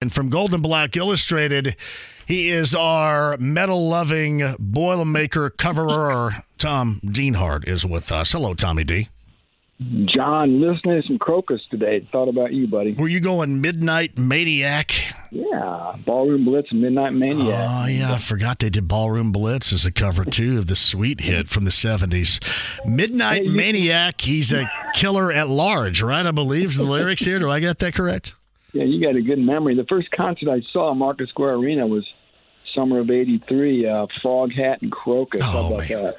And from Gold and Black Illustrated, he is our metal loving Boilermaker coverer. Tom Dienhart is with us. Hello, Tommy D. John, listening to some Krokus today. Thought about you, buddy. Were you going Midnight Maniac? Yeah, Ballroom Blitz and Midnight Maniac. Oh, yeah. I forgot they did Ballroom Blitz as a cover, too, of the sweet hit from the 70s. Midnight Maniac, he's a killer at large, right? I believe the lyrics here. Do I get that correct? Yeah, you got a good memory. The first concert I saw at Market Square Arena was summer of 83, uh, Foghat and Krokus. Oh, man. that?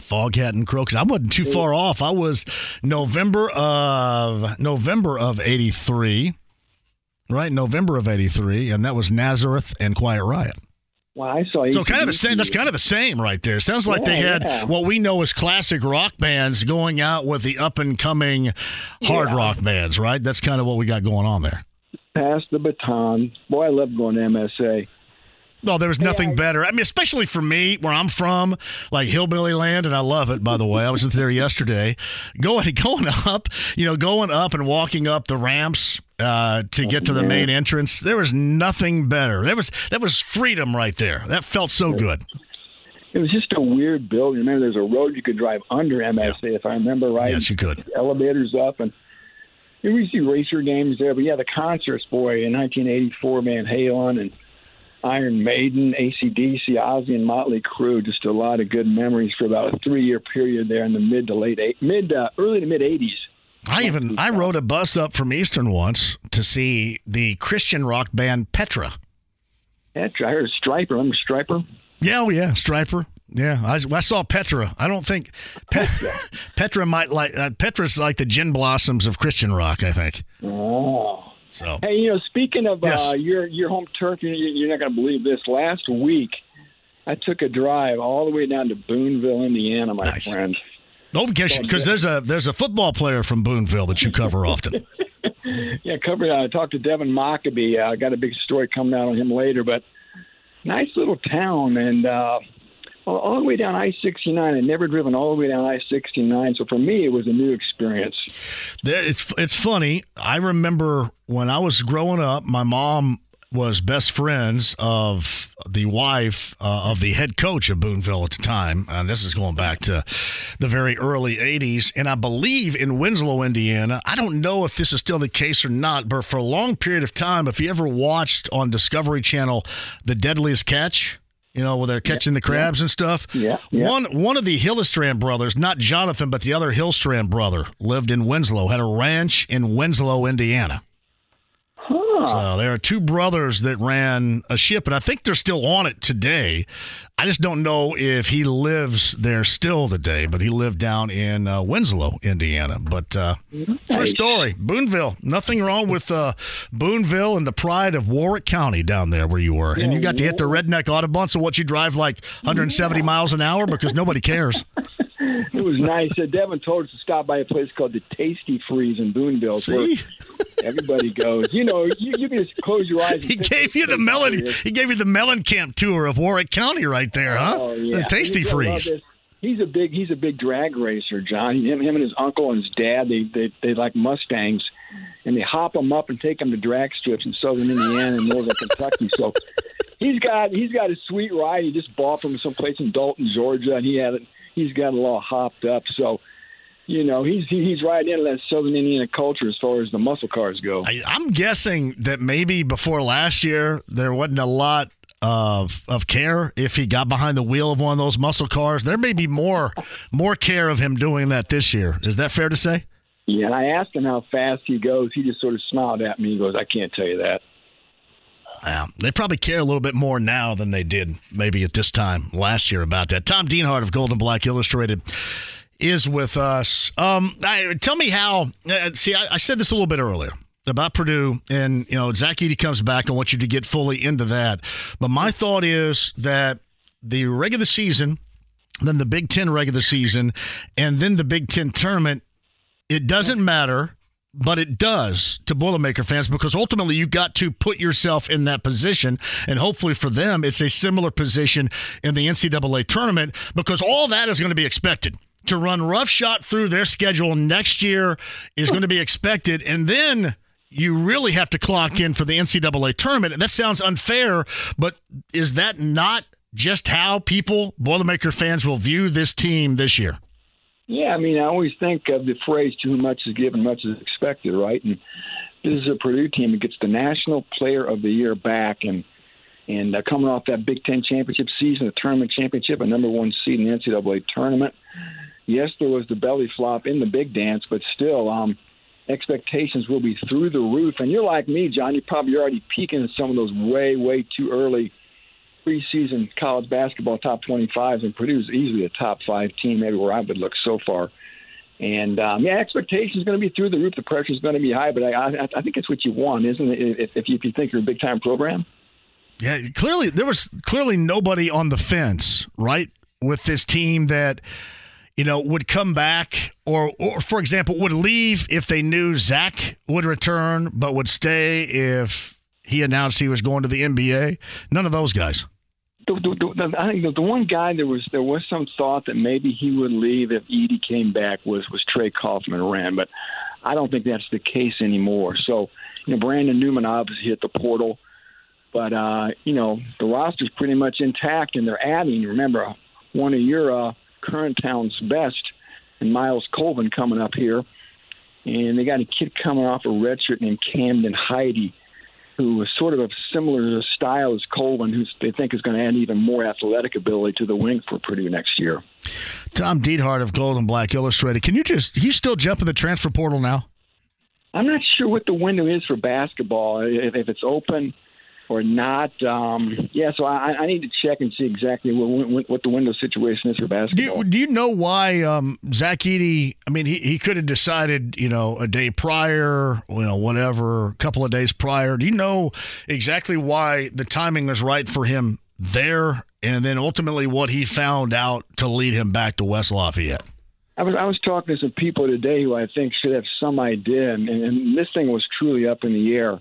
Foghat and Krokus. I wasn't too far off. I was November of November of '83, right? November of '83, and that was Nazareth and Quiet Riot. Well, I saw you. So kind of the same. That's kind of the same right there. Sounds like they had yeah. what we know as classic rock bands going out with the up and coming hard Yeah. rock bands, right? That's kind of what we got going on there. Pass the baton. Boy, I love going to MSA. No, there was nothing better. I mean, especially for me, where I'm from, like hillbilly land, and I love it. By the way, I was there yesterday, going going up, you know, going up and walking up the ramps uh, to get to the main entrance. There was nothing better. There was that was freedom right there. That felt so good. It was just a weird building. Remember, there's a road you could drive under MSA, if I remember right. Yes, you could. Elevators up, and we used to see racer games there. But yeah, the concerts, boy, in 1984, Van Halen and Iron Maiden, ACDC, Ozzy, and Motley Crue. Just a lot of good memories for about a three-year period there in the mid to late eight, mid, uh, early to mid 80s. I even I rode a bus up from Eastern once to see the Christian rock band Petra. Petra, I heard Stryper. Remember Stryper? Yeah, oh yeah, Stryper. Yeah, I, I saw Petra. I don't think Pe- Petra might like uh, Petra's like the gin blossoms of Christian rock. I think Oh. so. Hey, you know, speaking of Yes. uh, your your home turf, you- you're not going to believe this. Last week, I took a drive all the way down to Boonville, Indiana, my Nice. friend. No, because there's a there's a football player from Boonville that you cover often. Yeah, covered. I talked to Devin Mockobee. I got a big story coming out on him later, but nice little town, and uh, all, all the way down I-69. I'd never driven all the way down I-69, so for me, it was a new experience. It's it's funny. I remember when I was growing up, my mom was best friends of the wife uh, of the head coach of Boonville at the time, and this is going back to the very early '80s. And I believe in Winslow, Indiana. I don't know if this is still the case or not, but for a long period of time, if you ever watched on Discovery Channel, "The Deadliest Catch." You know, where they're catching the crabs and stuff. Yeah, yeah. One one of the Hillstrand brothers, not Jonathan, but the other Hillstrand brother, lived in Winslow, had a ranch in Winslow, Indiana. Huh. So there are two brothers that ran a ship, and I think they're still on it today. I just don't know if he lives there still today, but he lived down in uh, Winslow, Indiana. But uh, true Nice. story, Boonville. Nothing wrong with uh, Boonville and the pride of Warwick County down there where you were, and you got to hit the redneck autobahn. So what you drive like 170 miles an hour because nobody cares. It was nice. Uh, Devin told us to stop by a place called the Tasty Freeze in Boonville. It's where everybody goes. You know, you, you can just close your eyes. He gave you the melon. He gave you the Mellencamp tour of Warwick County right there, huh? Oh yeah, The tasty You're gonna love freeze. He's a big he's a big drag racer, John. Him, him and his uncle and his dad they they they like Mustangs, and they hop them up and take them to drag strips in southern Indiana and northern Kentucky. So he's got he's got a sweet ride. He just bought from someplace in Dalton, Georgia, and he had it. He's got it all hopped up. So. You know, he's he's right in that Southern Indiana culture as far as the muscle cars go. I, I'm guessing that maybe before last year there wasn't a lot of of care if he got behind the wheel of one of those muscle cars. There may be more more care of him doing that this year. Is that fair to say? Yeah, and I asked him how fast he goes. He just sort of smiled at me. He goes, "I can't tell you that." Yeah, they probably care a little bit more now than they did maybe at this time last year about that. Tom Dienhart of Gold and Black Illustrated is with us. Um, I, tell me how. Uh, see, I, I said this a little bit earlier. about Purdue, and you know Zach Edey comes back. I want you to get fully into that. But my thought is that the regular season, then the Big Ten regular season, and then the Big Ten tournament. It doesn't matter but it does to Boilermaker fans because ultimately you got to put yourself in that position. And hopefully for them, it's a similar position in the NCAA tournament because all that is going to be expected. To run roughshod through their schedule next year is going to be expected. And then you really have to clock in for the NCAA tournament. And that sounds unfair, but is that not just how people, Boilermaker fans, will view this team this year? Yeah, I mean, I always think of the phrase "too much is given, much is expected," right? And this is a Purdue team that gets the National Player of the Year back, and and uh, coming off that Big Ten championship season, the tournament championship, a number one seed in the NCAA tournament. Yes, there was the belly flop in the big dance, but still, um, expectations will be through the roof. And you're like me, John. You're probably already peaking at some of those way, way too early preseason college basketball top 25s, and Purdue is easily a top five team everywhere I would look so far. And um, yeah, expectations going to be through the roof. The pressure is going to be high, but I, I, I think it's what you want, isn't it? If, if you, if you think you're a big time program. Yeah, clearly there was clearly nobody on the fence, right, with this team that you know would come back or, or for example, would leave if they knew Zach would return, but would stay if he announced he was going to the NBA. None of those guys. The, the, the, I think the, one guy there was there was some thought that maybe he would leave if Edey came back was was Trey Kaufman-Renn, but I don't think that's the case anymore. So you know Brandon Newman obviously hit the portal, but uh, you know the roster's pretty much intact, and they're adding. Remember, one of your uh, current town's best, and Myles Colvin coming up here, and they got a kid coming off a redshirt named Camden Heide who was sort of a similar style as Colvin, who they think is going to add even more athletic ability to the wing for Purdue next year. Tom Dienhart of Gold and Black Illustrated. Can you just, you still jumping the transfer portal now? I'm not sure what the window is for basketball. If, if it's open, or not. Um, yeah, so I, I, need to check and see exactly what, what, the window situation is for basketball. Do you, do you know why um, Zach Edey? I mean, he, he could have decided, you know, a day prior, you know, whatever, a couple of days prior. Do you know exactly why the timing was right for him there, and then ultimately what he found out to lead him back to West Lafayette? I was I was talking to some people today who I think should have some idea, and, and this thing was truly up in the air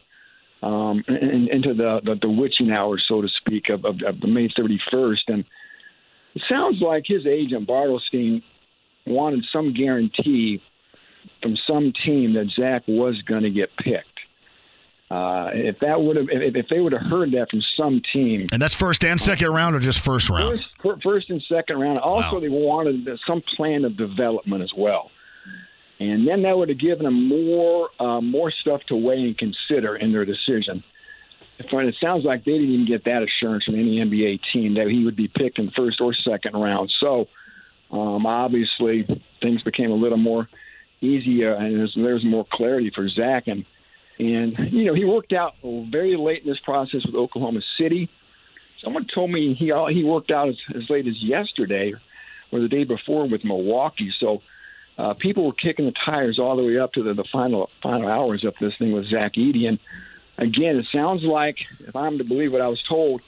um, in, into the, the, the witching hours, so to speak, of, of, of the May 31st. And it sounds like his agent Bartelstein wanted some guarantee from some team that Zach was going to get picked. Uh, if that would have, if, if, they would have heard that from some team, and that's first and second round, or just first round, first, first and second round. Also, wow. they wanted some plan of development as well and then that would have given them more uh, more stuff to weigh and consider in their decision. And It sounds like they didn't even get that assurance from any NBA team that he would be picked in first or second round. So um, obviously things became a little more easier, and there's, there's more clarity for Zach. And and you know he worked out very late in this process with Oklahoma City. Someone told me he he worked out as, as late as yesterday or the day before with Milwaukee. So uh, people were kicking the tires all the way up to the, the final final hours of this thing with Zach Edey. And again, it sounds like, if I'm to believe what I was told,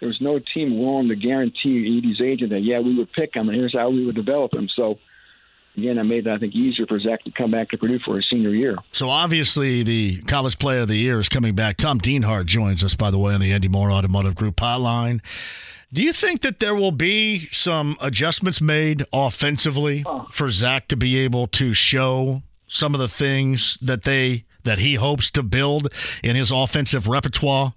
there was no team willing to guarantee Edey's agent that yeah we would pick him and here's how we would develop him. So again, I made it, I think, easier for Zach to come back to Purdue for his senior year. So obviously, the College Player of the Year is coming back. Tom Dienhart joins us, by the way, on the Andy Moore Automotive Group hotline. Do you think that there will be some adjustments made offensively for Zach to be able to show some of the things that they that he hopes to build in his offensive repertoire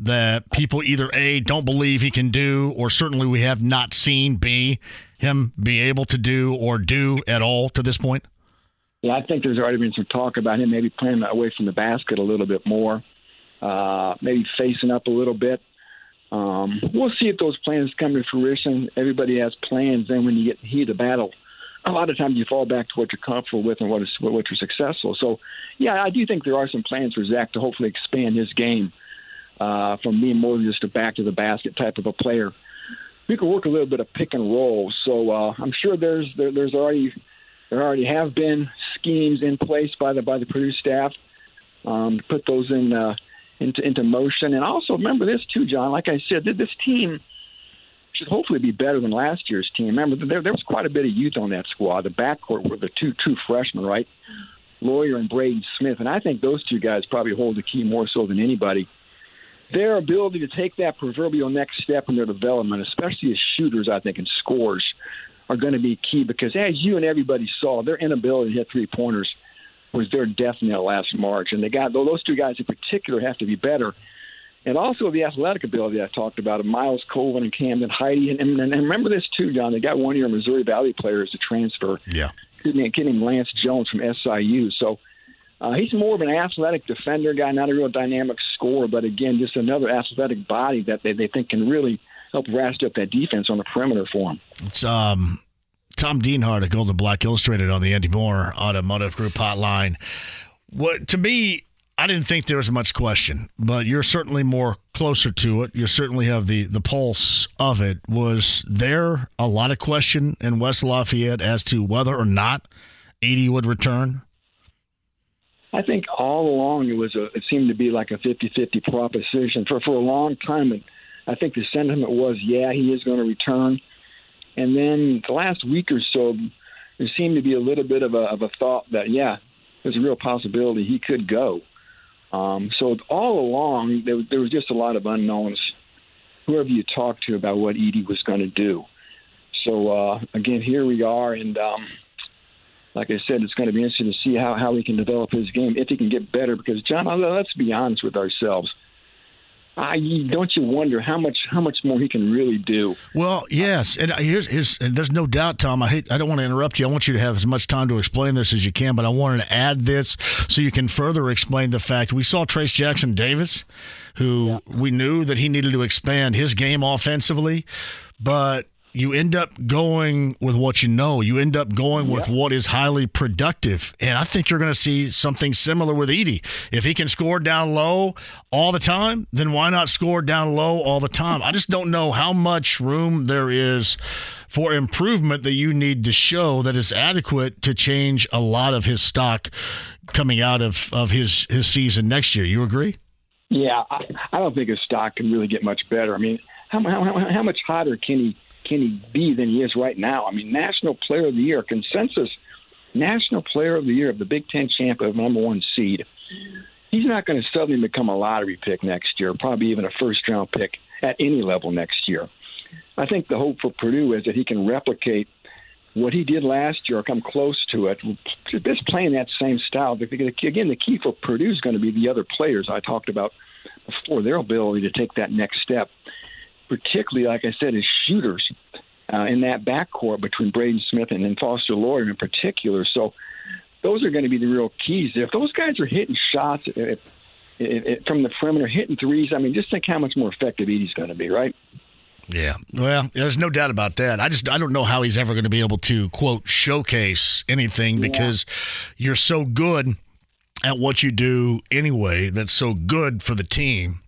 that people either a don't believe he can do or certainly we have not seen b him be able to do or do at all to this point? Yeah, I think there's already been some talk about him maybe playing away from the basket a little bit more, uh, maybe facing up a little bit. Um, we'll see if those plans come to fruition. Everybody has plans. Then when you get heat of battle, a lot of times you fall back to what you're comfortable with and what is what you're successful. So, yeah, I do think there are some plans for Zach to hopefully expand his game uh, from being more than just a back to the basket type of a player. We could work a little bit of pick and roll. So uh, I'm sure there's there, there's already there already have been schemes in place by the by the Purdue staff um, put those in uh, into into motion. And also remember this too, John. Like I said, this team should hopefully be better than last year's team. Remember, there there was quite a bit of youth on that squad. The backcourt were the two true freshmen, right? Loyer and Braden Smith, and I think those two guys probably hold the key more so than anybody. Their ability to take that proverbial next step in their development, especially as shooters, I think, and scores, are going to be key because, as you and everybody saw, their inability to hit three pointers was their death knell last March. And they got those two guys in particular have to be better. And also the athletic ability I talked about of Myles Colvin and Camden Heide. And, and, and remember this too, John. They got one of your Missouri Valley players to transfer. Yeah. Kid named Lance Jones from SIU. So uh, he's more of an athletic defender guy, not a real dynamic scorer, but again, just another athletic body that they, they think can really help ratchet up that defense on the perimeter for him. It's um, Tom Dienhart at Gold and Black Illustrated on the Andy Moore Automotive Group hotline. What to me, I didn't think there was much question, but you're certainly more closer to it. You certainly have the the pulse of it. Was there a lot of question in West Lafayette as to whether or not Edey would return? I think all along it was a it seemed to be like a 50-50 proposition for for a long time. And I think the sentiment was, yeah, he is going to return. And then the last week or so, there seemed to be a little bit of a, of a thought that, yeah, there's a real possibility he could go. Um, so all along, there, there was just a lot of unknowns. Whoever you talked to about what Edey was going to do. So uh, again, here we are, and um, like I said, it's going to be interesting to see how how he can develop his game if he can get better. Because John, let's be honest with ourselves. I, don't you wonder how much how much more he can really do? Well, yes, and here's, here's and there's no doubt, Tom. I hate I don't want to interrupt you. I want you to have as much time to explain this as you can, but I wanted to add this so you can further explain the fact we saw Trayce Jackson-Davis, who yeah. we knew that he needed to expand his game offensively, but you end up going with what you know. You end up going with what is highly productive. And I think you're going to see something similar with Edey. If he can score down low all the time, then why not score down low all the time? I just don't know how much room there is for improvement that you need to show that is adequate to change a lot of his stock coming out of, of his, his season next year. You agree? Yeah, I, I don't think his stock can really get much better. I mean, how, how, how much hotter can he – can he be than he is right now? I mean, National Player of the Year, consensus National Player of the Year of the Big Ten champion, number one seed. He's not going to suddenly become a lottery pick next year, probably even a first round pick at any level next year. I think the hope for Purdue is that he can replicate what he did last year or come close to it, just playing that same style. Again, the key for Purdue is going to be the other players I talked about before, their ability to take that next step particularly, like I said, as shooters uh, in that backcourt between Braden Smith and, and Foster Loyer in particular. So those are going to be the real keys. If those guys are hitting shots if, if, if, from the perimeter, hitting threes, I mean, just think how much more effective Edey's going to be, right? Yeah. Well, there's no doubt about that. I just I don't know how he's ever going to be able to quote showcase anything because yeah. you're so good at what you do anyway. That's so good for the team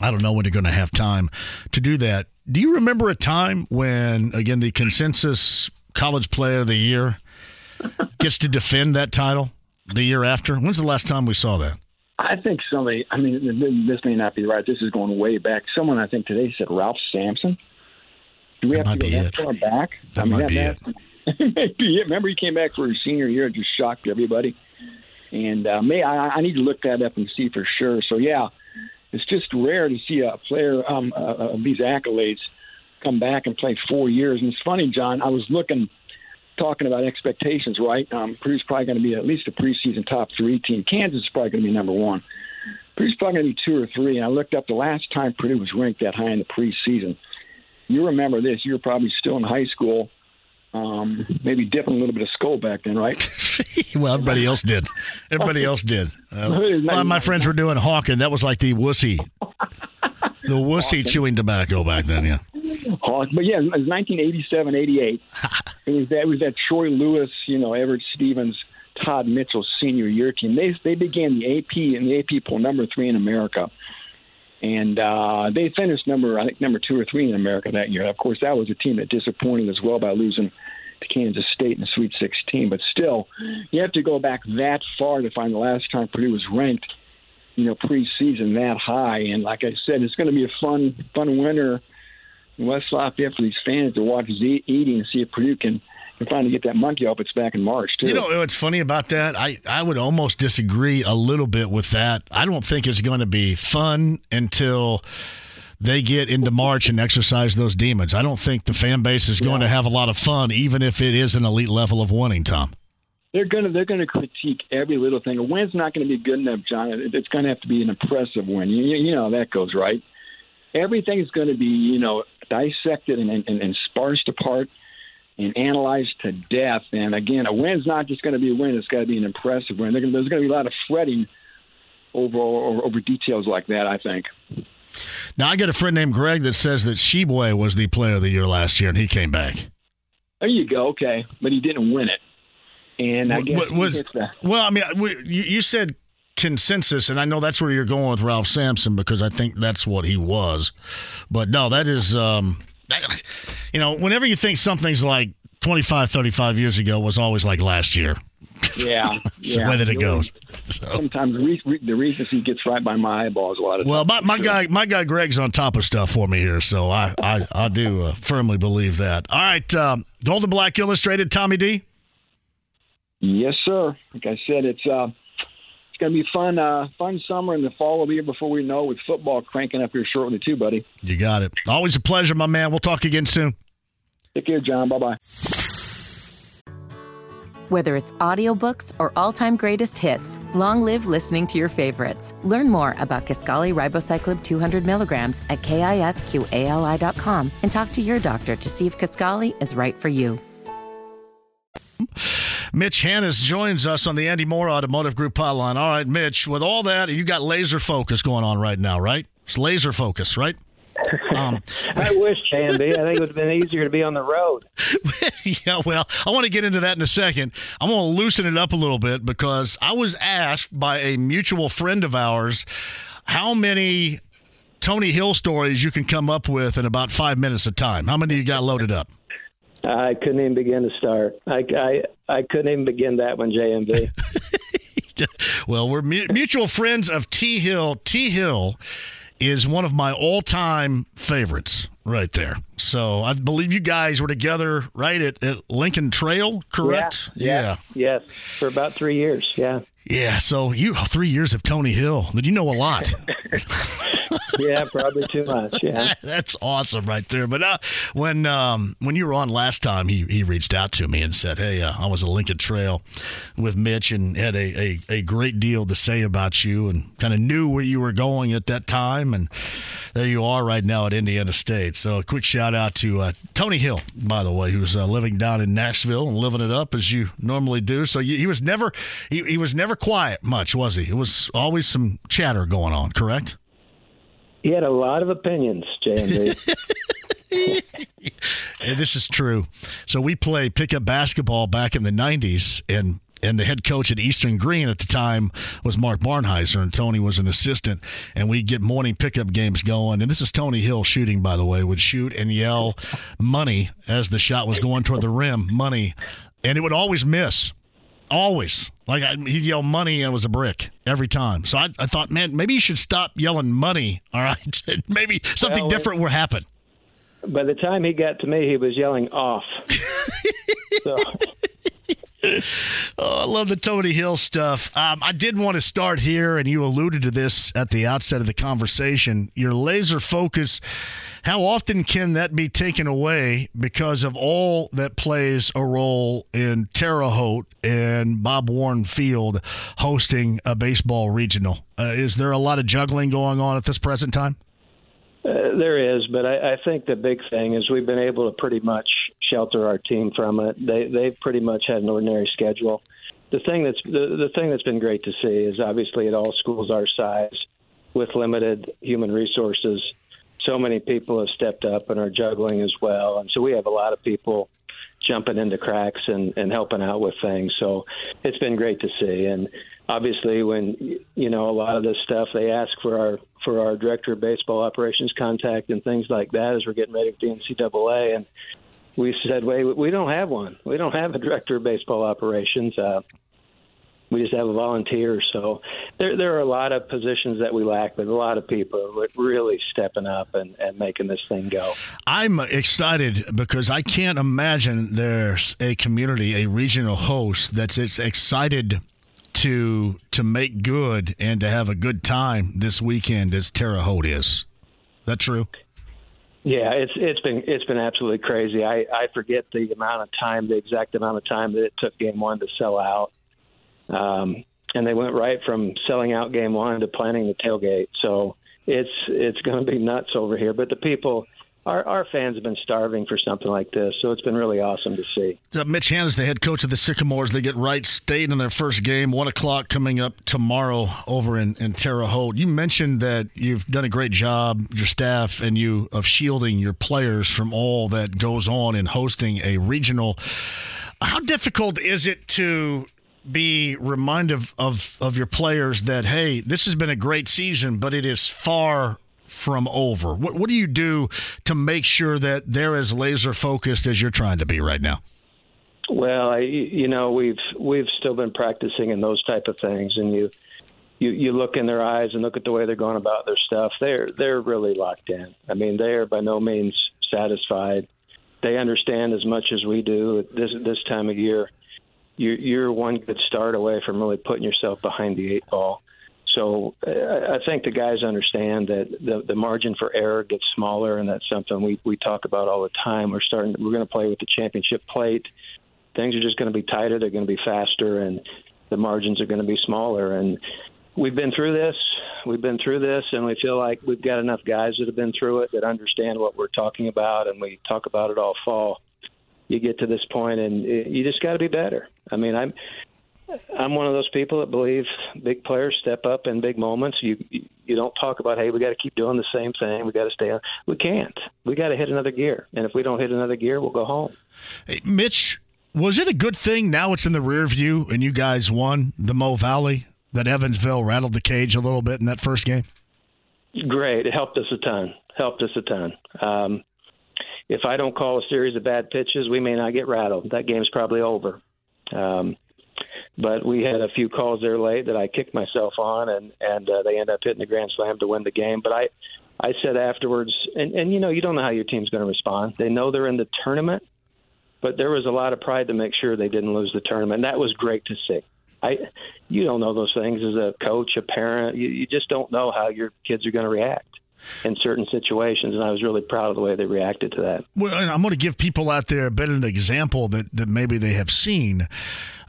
I don't know when you're going to have time to do that. Do you remember a time when, again, the consensus college player of the year gets to defend that title the year after? When's the last time we saw that? I think somebody, I mean, this may not be right. This is going way back. Someone I think today said Ralph Sampson. Do we that have to go that far back? That I mean, might that, be it. it. Remember, he came back for his senior year and just shocked everybody. And uh, may I, I need to look that up and see for sure. So, yeah, it's just rare to see a player um, uh, uh, of these accolades come back and play four years. And it's funny, John. I was looking, talking about expectations. Right, um, Purdue's probably going to be at least a preseason top three team. Kansas is probably going to be number one. Purdue's probably going to be two or three. And I looked up the last time Purdue was ranked that high in the preseason. You remember this? You were probably still in high school um, maybe dipping a little bit of skull back then, right? well, everybody else did. Everybody else did. Uh, well, my friends were doing Hawken. That was like the wussy, the wussy chewing tobacco back then. Yeah. Hawk, but yeah, it was 1987, 88. it was that it was that Troy Lewis, you know, Everette Stephens, Todd Mitchell senior year team. They they began the AP and the AP poll number three in America and uh, they finished number I think number two or three in America that year. Of course, that was a team that disappointed as well by losing to Kansas State in the Sweet 16. But still, you have to go back that far to find the last time Purdue was ranked, you know, preseason that high. And like I said, it's going to be a fun, fun winter in West Lafayette for these fans to watch Z eating and see if Purdue can and finally get that monkey off its back in March too. You know what's funny about that? I I would almost disagree a little bit with that. I don't think it's going to be fun until they get into March and exercise those demons. I don't think the fan base is going yeah. to have a lot of fun, even if it is an elite level of winning. Tom, they're gonna they're gonna critique every little thing. A win's not going to be good enough, John. It's going to have to be an impressive win. You, you know how that goes, right? Everything's going to be you know dissected and, and, and sparsed apart and analyzed to death. And again, a win's not just going to be a win; it's got to be an impressive win. There's going to be a lot of fretting over over details like that. I think. Now I got a friend named Greg that says that Tshiebwe was the player of the year last year, and he came back. There you go. Okay, but he didn't win it. And I guess what, was, the- well, I mean, you said consensus, and I know that's where you're going with Ralph Sampson because I think that's what he was. But no, that is, um, that, you know, whenever you think something's like 25, 35 years ago was always like last year. Yeah, yeah. the way that it goes. So. Sometimes the, re- the recency gets right by my eyeballs a lot of Well, my, my guy, my guy Greg's on top of stuff for me here, so I I, I do uh, firmly believe that. All right, um, Gold and Black Illustrated, Tommy D. Yes, sir. Like I said, it's uh, it's going to be fun, uh, fun summer in the fall of the year before we know with football cranking up here shortly too, buddy. You got it. Always a pleasure, my man. We'll talk again soon. Take care, John. Bye bye. Whether it's audiobooks or all-time greatest hits, long live listening to your favorites. Learn more about Kisqali Ribociclib 200 milligrams at kisqali.com and talk to your doctor to see if Kisqali is right for you. Mitch Hannahs joins us on the Andy Moore Automotive Group hotline. All right, Mitch, with all that, you got laser focus going on right now, right? It's laser focus, right? Um, I wish, Andy. I think it would have been easier to be on the road. yeah, well, I want to get into that in a second. I'm going to loosen it up a little bit because I was asked by a mutual friend of ours how many Tony Hill stories you can come up with in about five minutes of time. How many you got loaded up? I couldn't even begin to start. I, I, I couldn't even begin that one, JMV. well, we're mutual friends of T Hill. T Hill is one of my all-time favorites right there. So I believe you guys were together right at, at Lincoln Trail, correct? Yeah, yeah. Yes, for about three years. Yeah. Yeah. So you three years of Tony Hill. Then you know a lot. yeah, probably too much. Yeah, that's awesome right there. But uh, when um, when you were on last time, he he reached out to me and said, "Hey, uh, I was at Lincoln Trail with Mitch and had a, a, a great deal to say about you and kind of knew where you were going at that time, and there you are right now at Indiana State." So a quick shout out to uh, Tony Hill, by the way, who's uh, living down in Nashville and living it up as you normally do. So he was never he, he was never quiet much, was he? It was always some chatter going on, correct? He had a lot of opinions, JMV. this is true. So we played pickup basketball back in the 90s, and and the head coach at Eastern Green at the time was Mark Barnheiser, and Tony was an assistant. And we'd get morning pickup games going. And this is Tony Hill shooting, by the way, would shoot and yell money as the shot was going toward the rim, money. And it would always miss. Always. Like I, he'd yell money and it was a brick every time. So I, I thought, man, maybe you should stop yelling money. All right. maybe something well, different will happen. By the time he got to me, he was yelling off. so. Oh, I love the Tony Hill stuff. Um, I did want to start here, and you alluded to this at the outset of the conversation. Your laser focus how often can that be taken away because of all that plays a role in Terre Haute and Bob Warren Field hosting a baseball regional? Uh, is there a lot of juggling going on at this present time? Uh, there is, but I, I think the big thing is we've been able to pretty much shelter our team from it. They they've pretty much had an ordinary schedule. The thing that's the, the thing that's been great to see is obviously at all schools our size, with limited human resources, so many people have stepped up and are juggling as well. And so we have a lot of people jumping into cracks and, and helping out with things. So it's been great to see. And obviously, when you know a lot of this stuff, they ask for our for our director of baseball operations contact and things like that as we're getting ready for the NCAA. And we said, "Wait, we don't have one. We don't have a director of baseball operations. Uh, we just have a volunteer." So there there are a lot of positions that we lack, but a lot of people are really stepping up and, and making this thing go. I'm excited because I can't imagine there's a community, a regional host that's it's excited to to make good and to have a good time this weekend as Terre Haute is. That true? Yeah, it's it's been it's been absolutely crazy. I I forget the amount of time, the exact amount of time that it took Game One to sell out, um, and they went right from selling out Game One to planning the tailgate. So it's it's going to be nuts over here. But the people, our, our fans have been starving for something like this, so it's been really awesome to see. Uh, Mitch is the head coach of the Sycamores. They get Wright State in their first game, one o'clock coming up tomorrow over in, in Terre Haute. You mentioned that you've done a great job, your staff and you, of shielding your players from all that goes on in hosting a regional. How difficult is it to be reminded of, of, of your players that, hey, this has been a great season, but it is far from over? What what do you do to make sure that they're as laser focused as you're trying to be right now? Well, I, you know, we've we've still been practicing in those type of things, and you you you look in their eyes and look at the way they're going about their stuff. They're they're really locked in. I mean, they are by no means satisfied. They understand as much as we do at this this time of year. You, you're one good start away from really putting yourself behind the eight ball. So uh, I think the guys understand that the, the margin for error gets smaller, and that's something we, we talk about all the time. We're starting. We're going to play with the championship plate. Things are just going to be tighter. They're going to be faster, and the margins are going to be smaller. And we've been through this. We've been through this, and we feel like we've got enough guys that have been through it that understand what we're talking about, and we talk about it all fall. You get to this point, and you just got to be better. I mean, I'm I'm one of those people that believe big players step up in big moments. You you don't talk about hey we got to keep doing the same thing. We got to stay on. We can't. We got to hit another gear. And if we don't hit another gear, we'll go home. Hey, Mitch, was it a good thing? Now it's in the rear view, and you guys won the Mo Valley. That Evansville rattled the cage a little bit in that first game. Great. It helped us a ton. Helped us a ton. Um, if I don't call a series of bad pitches, we may not get rattled. That game's probably over. Um, but we had a few calls there late that I kicked myself on, and and uh, they end up hitting the grand slam to win the game. But I, I said afterwards, and and you know you don't know how your team's going to respond. They know they're in the tournament, but there was a lot of pride to make sure they didn't lose the tournament. That was great to see. I, you don't know those things as a coach, a parent. You, you just don't know how your kids are going to react in certain situations, and I was really proud of the way they reacted to that. Well, I'm going to give people out there a bit of an example that, that maybe they have seen.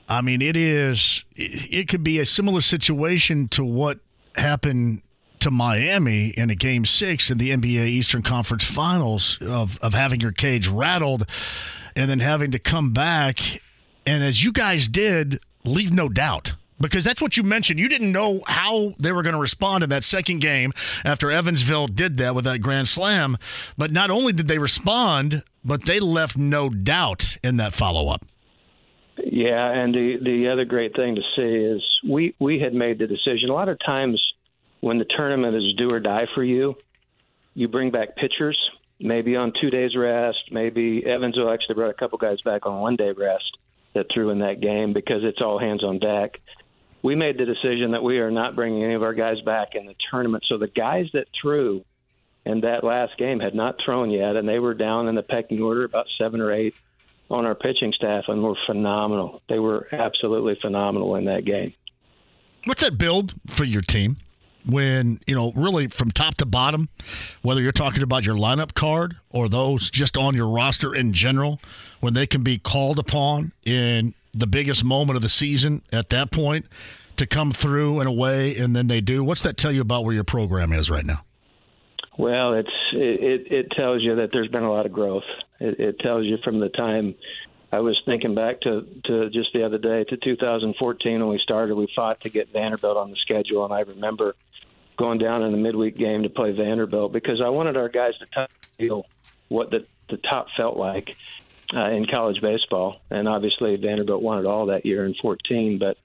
I mean, it is. It could be a similar situation to what happened to Miami in a game six in the NBA Eastern Conference Finals of of having your cage rattled, and then having to come back, and as you guys did, leave no doubt. Because that's what you mentioned. You didn't know how they were going to respond in that second game after Evansville did that with that grand slam. But not only did they respond, but they left no doubt in that follow up. Yeah, and the the other great thing to see is we we had made the decision. A lot of times when the tournament is do or die for you, you bring back pitchers, maybe on two days rest. Maybe Evansville actually brought a couple guys back on one day rest that threw in that game because it's all hands on deck. We made the decision that we are not bringing any of our guys back in the tournament. So the guys that threw in that last game had not thrown yet, and they were down in the pecking order about seven or eight on our pitching staff and were phenomenal. They were absolutely phenomenal in that game. What's that build for your team? When, you know, really from top to bottom, whether you're talking about your lineup card or those just on your roster in general, when they can be called upon in the biggest moment of the season at that point to come through in a way, and then they do. What's that tell you about where your program is right now? Well, it's it, it tells you that there's been a lot of growth. It, it tells you from the time I was thinking back to to just the other day to 2014 when we started. We fought to get Vanderbilt on the schedule, and I remember going down in the midweek game to play Vanderbilt because I wanted our guys to feel what the the top felt like uh, in college baseball. And obviously, Vanderbilt won it all that year in 14, but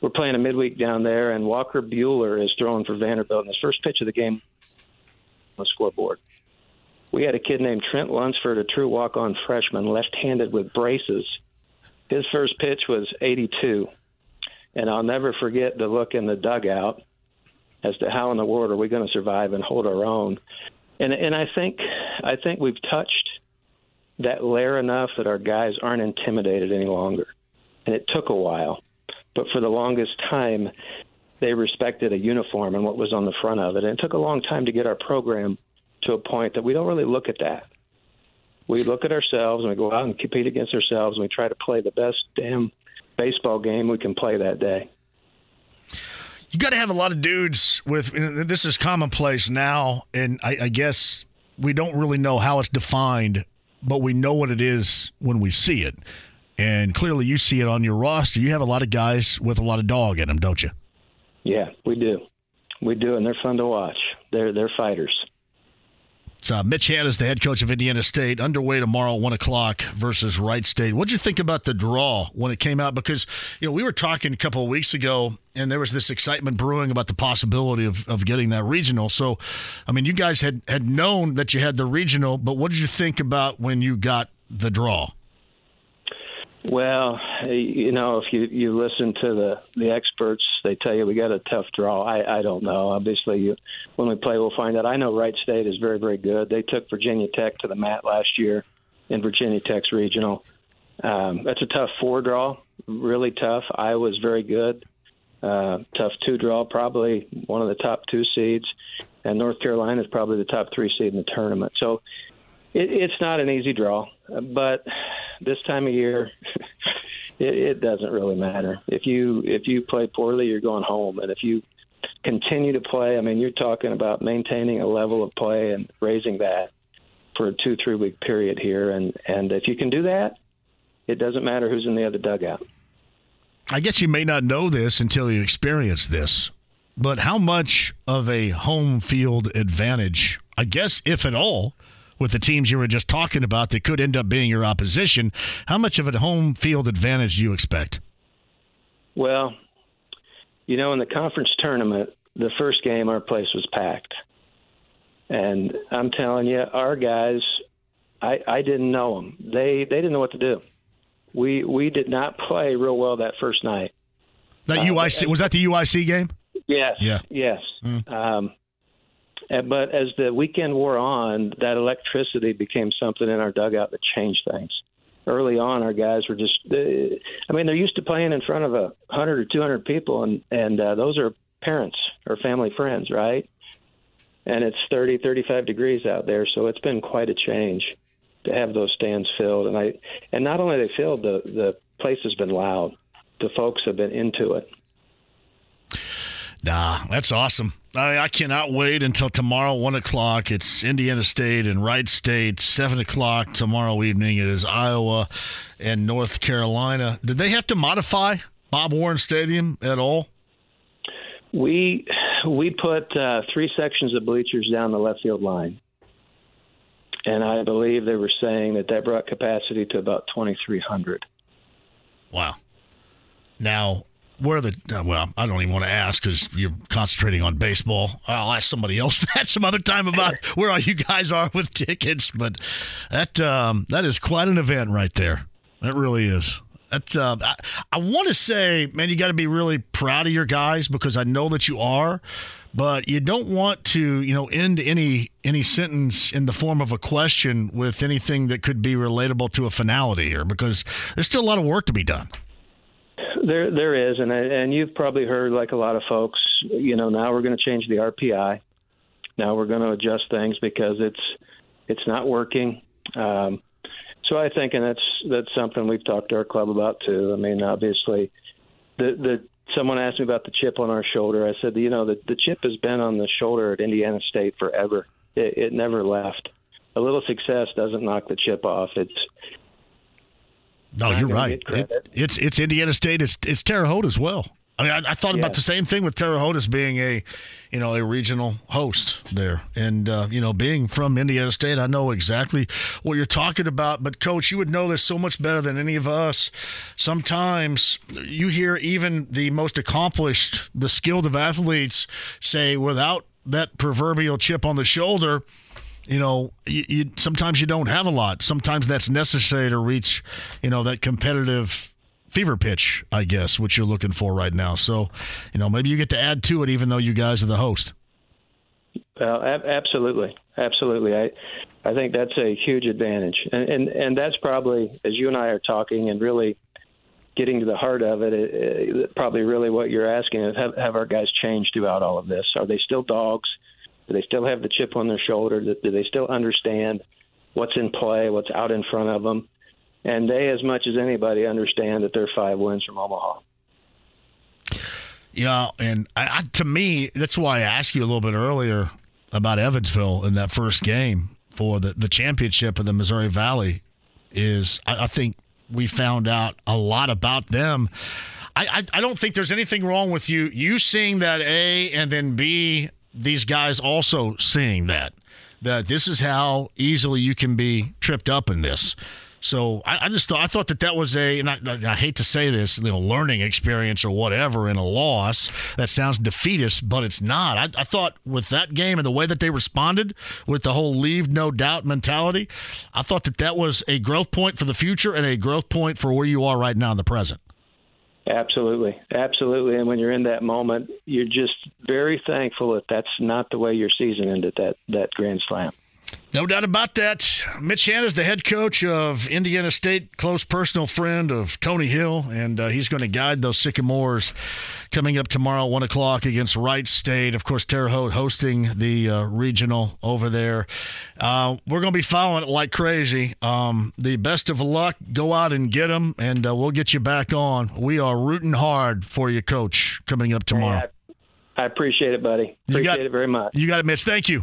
we're playing a midweek down there, and Walker Buehler is throwing for Vanderbilt. And his first pitch of the game the scoreboard. We had a kid named Trent Lunsford, a true walk-on freshman, left-handed with braces. His first pitch was 82, and I'll never forget the look in the dugout as to how in the world are we going to survive and hold our own. And and I think I think we've touched that layer enough that our guys aren't intimidated any longer. And it took a while, but for the longest time, they respected a uniform and what was on the front of it. And it took a long time to get our program to a point that we don't really look at that. We look at ourselves and we go out and compete against ourselves and we try to play the best damn baseball game we can play that day. You got to have a lot of dudes with this is commonplace now, and I, I guess we don't really know how it's defined, but we know what it is when we see it. And clearly, you see it on your roster. You have a lot of guys with a lot of dog in them, don't you? Yeah, we do. We do, and they're fun to watch. They're they're fighters. So uh, Mitch Hannahs the head coach of Indiana State, underway tomorrow, one o'clock versus Wright State. What'd you think about the draw when it came out? Because you know we were talking a couple of weeks ago, and there was this excitement brewing about the possibility of, of getting that regional. So, I mean, you guys had had known that you had the regional, but what did you think about when you got the draw? Well, you know, if you you listen to the the experts, they tell you we got a tough draw. I I don't know. Obviously, you, when we play, we'll find out. I know Wright State is very very good. They took Virginia Tech to the mat last year in Virginia Tech's regional. Um, that's a tough four draw, really tough. I was very good. Uh, tough two draw, probably one of the top two seeds, and North Carolina is probably the top three seed in the tournament. So it, it's not an easy draw, but this time of year, it, it doesn't really matter. If you if you play poorly, you're going home, and if you continue to play, I mean, you're talking about maintaining a level of play and raising that for a two three week period here, and and if you can do that, it doesn't matter who's in the other dugout. I guess you may not know this until you experience this, but how much of a home field advantage, I guess, if at all, with the teams you were just talking about that could end up being your opposition. How much of a home field advantage do you expect? Well, you know, in the conference tournament, the first game our place was packed. And I'm telling you, our guys, I, I didn't know them. They they didn't know what to do. We we did not play real well that first night. That uh, UIC was that the UIC game? Yes. Yeah. Yes. Mm. Um, uh, but as the weekend wore on, that electricity became something in our dugout that changed things. Early on, our guys were just, I mean, they're used to playing in front of a 100 or 200 people, and, and uh, those are parents or family friends, right? And it's 30, 35 degrees out there, so it's been quite a change to have those stands filled. And I, and not only they filled, the the place has been loud. The folks have been into it. Nah, that's awesome. I, I cannot wait until tomorrow, one o'clock. It's Indiana State and Wright State. Seven o'clock tomorrow evening. It is Iowa and North Carolina. Did they have to modify Bob Warren Stadium at all? We we put uh, three sections of bleachers down the left field line, and I believe they were saying that that brought capacity to about twenty three hundred. Wow. Now, where the uh, well, I don't even want to ask because you're concentrating on baseball. I'll ask somebody else that some other time about where all you guys are with tickets. But that um, that is quite an event right there. That really is. That uh, I, I want to say, man, you got to be really proud of your guys because I know that you are. But you don't want to, you know, end any any sentence in the form of a question with anything that could be relatable to a finality here because there's still a lot of work to be done. There, there is, and and you've probably heard like a lot of folks. You know, now we're going to change the RPI. Now we're going to adjust things because it's it's not working. Um, so I think, and that's that's something we've talked to our club about too. I mean, obviously, the the someone asked me about the chip on our shoulder. I said, you know, the the chip has been on the shoulder at Indiana State forever. It, it never left. A little success doesn't knock the chip off. It's no, you're right. It, it's it's Indiana State. It's it's Terre Haute as well. I mean, I, I thought yeah. about the same thing with Terre Haute as being a, you know, a regional host there, and uh, you know, being from Indiana State, I know exactly what you're talking about. But coach, you would know this so much better than any of us. Sometimes you hear even the most accomplished, the skilled of athletes say, without that proverbial chip on the shoulder, you know, you, you, sometimes you don't have a lot. Sometimes that's necessary to reach, you know, that competitive fever pitch, I guess, which you're looking for right now. So, you know, maybe you get to add to it, even though you guys are the host. Well, ab- absolutely, absolutely. I, I think that's a huge advantage, and, and and that's probably as you and I are talking and really getting to the heart of it, it, it probably really what you're asking is have, have our guys changed throughout all of this? Are they still dogs? Do they still have the chip on their shoulder? Do they still understand what's in play, what's out in front of them? And they, as much as anybody, understand that they're five wins from Omaha. Yeah, and I, I, to me, that's why I asked you a little bit earlier about Evansville in that first game for the, the championship of the Missouri Valley. Is I, I think we found out a lot about them. I, I, I don't think there's anything wrong with you you seeing that A and then B these guys also seeing that that this is how easily you can be tripped up in this. So I, I just thought I thought that that was a, and I, I, hate to say this, you know, learning experience or whatever in a loss. That sounds defeatist, but it's not. I, I thought with that game and the way that they responded with the whole leave no doubt mentality, I thought that that was a growth point for the future and a growth point for where you are right now in the present. Absolutely, absolutely. And when you're in that moment, you're just very thankful that that's not the way your season ended. That that Grand Slam. No doubt about that. Mitch Hannahs is the head coach of Indiana State, close personal friend of Tony Hill, and uh, he's going to guide those Sycamores coming up tomorrow, 1 o'clock against Wright State. Of course, Terre Haute hosting the uh, regional over there. Uh, we're going to be following it like crazy. Um, the best of luck. Go out and get them, and uh, we'll get you back on. We are rooting hard for you, Coach, coming up tomorrow. I, appreciate it, buddy. Appreciate got, it very much. You got it, Mitch. Thank you.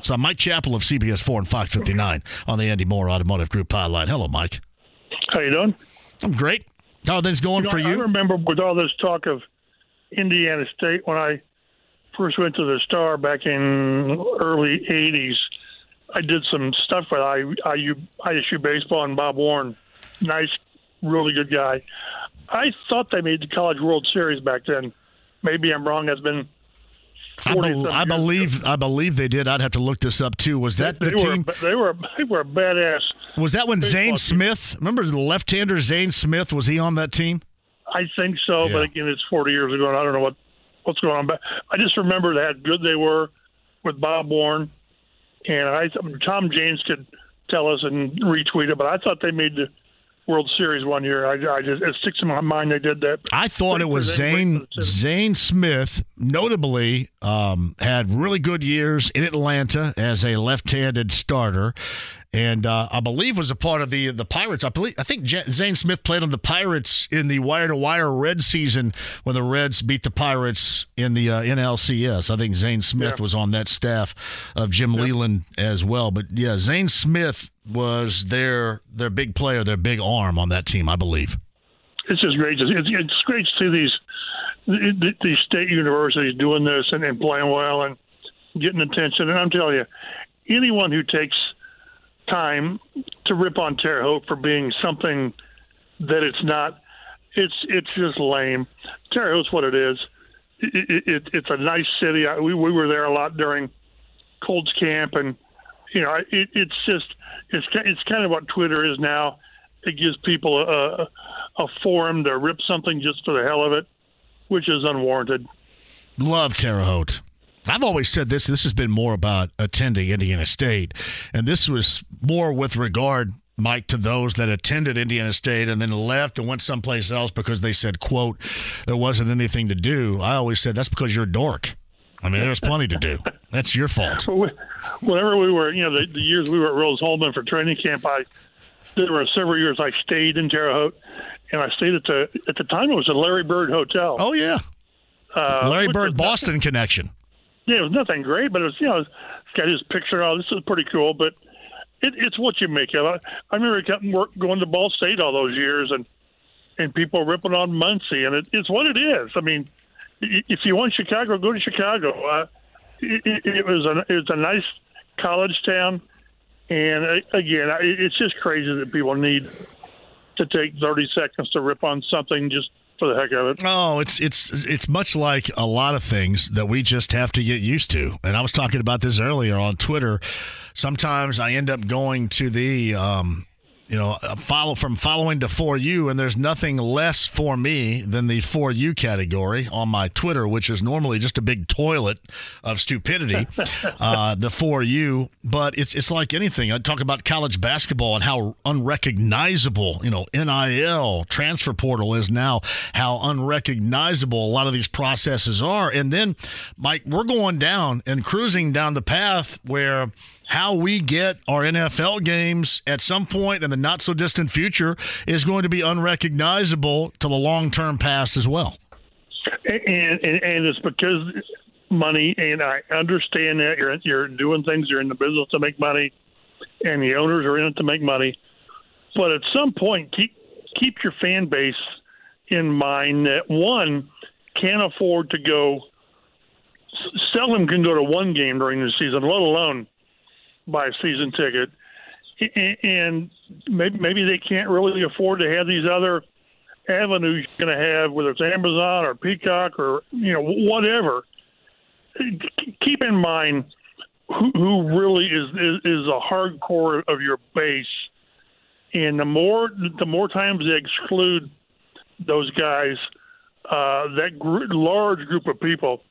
It's uh, Mike Chappell of CBS 4 and Fox 59 on the Andy Moore Automotive Group hotline. Hello, Mike. How you doing? I'm great. How are things going you know, for you? I remember with all this talk of Indiana State when I first went to the Star back in early '80s. I did some stuff with IU, ISU baseball and Bob Warren. Nice, really good guy. I thought they made the College World Series back then. Maybe I'm wrong. That's been I, be- I believe I believe they did. I'd have to look this up too. Was that they, the they team? Were, they were they were badass. Was that when Zane Smith? Remember the left-hander Zane Smith? Was he on that team? I think so, yeah. but again, it's 40 years ago, and I don't know what what's going on. But I just remember how good they were with Bob Warren, and I Tom James could tell us and retweet it, but I thought they made the World Series one year. I, I just it sticks in my mind they did that. I thought it was Zane Zane Smith. Notably, um, had really good years in Atlanta as a left-handed starter, and uh, I believe was a part of the the Pirates. I believe I think J- Zane Smith played on the Pirates in the wire to wire Red season when the Reds beat the Pirates in the uh, NLCS. I think Zane Smith yeah. was on that staff of Jim yeah. Leyland as well. But yeah, Zane Smith was their their big player, their big arm on that team, I believe. It's just great. It's, it's great to see these these state universities doing this and, and playing well and getting attention. And I'm telling you, anyone who takes time to rip on Terre Haute for being something that it's not. It's it's just lame. Terre Haute's what it is. It, it, it's a nice city. We we were there a lot during Colts camp, and you know it, it's just it's it's kind of what Twitter is now. It gives people a, a forum to rip something just for the hell of it, which is unwarranted. Love Terre Haute. I've always said this. This has been more about attending Indiana State, and this was more with regard, Mike, to those that attended Indiana State and then left and went someplace else because they said, "quote There wasn't anything to do." I always said that's because you're a dork. I mean, there's plenty to do. That's your fault. Whenever we were, you know, the, the years we were at Rose Hulman for training camp, I there were several years I stayed in Terre Haute, and I stayed at the at the time it was a Larry Bird Hotel. Oh yeah, uh, Larry Bird Boston connection. Yeah, it was nothing great, but it was you know, it's got his picture. Oh, this is pretty cool, but it, it's what you make of it. I remember work, going to Ball State all those years, and and people ripping on Muncie, and it, it's what it is. I mean, if you want Chicago, go to Chicago. Uh, it, it, was a it was a nice college town, and uh, again, it's just crazy that people need to take 30 seconds to rip on something just for the heck of it. Oh, it's it's it's much like a lot of things that we just have to get used to. And I was talking about this earlier on Twitter. Sometimes I end up going to the um, you know, follow from following to for you, and there's nothing less for me than the for you category on my Twitter, which is normally just a big toilet of stupidity. uh, the for you, but it's it's like anything. I talk about college basketball and how unrecognizable, you know, NIL transfer portal is now. How unrecognizable a lot of these processes are, and then, Mike, we're going down and cruising down the path where how we get our NFL games at some point in the not so distant future is going to be unrecognizable to the long term past as well. And, and, and it's because money, and I understand that you're you're doing things, you're in the business to make money, and the owners are in it to make money. But at some point, keep keep your fan base in mind that one can't afford to go. Seldom can go to one game during the season, let alone buy a season ticket, and maybe maybe they can't really afford to have these other avenues you're going to have, whether it's Amazon or Peacock or you know whatever. Keep in mind who, who really is, is is a hardcore of your base, and the more the more times they exclude those guys, uh, that gr- large group of people,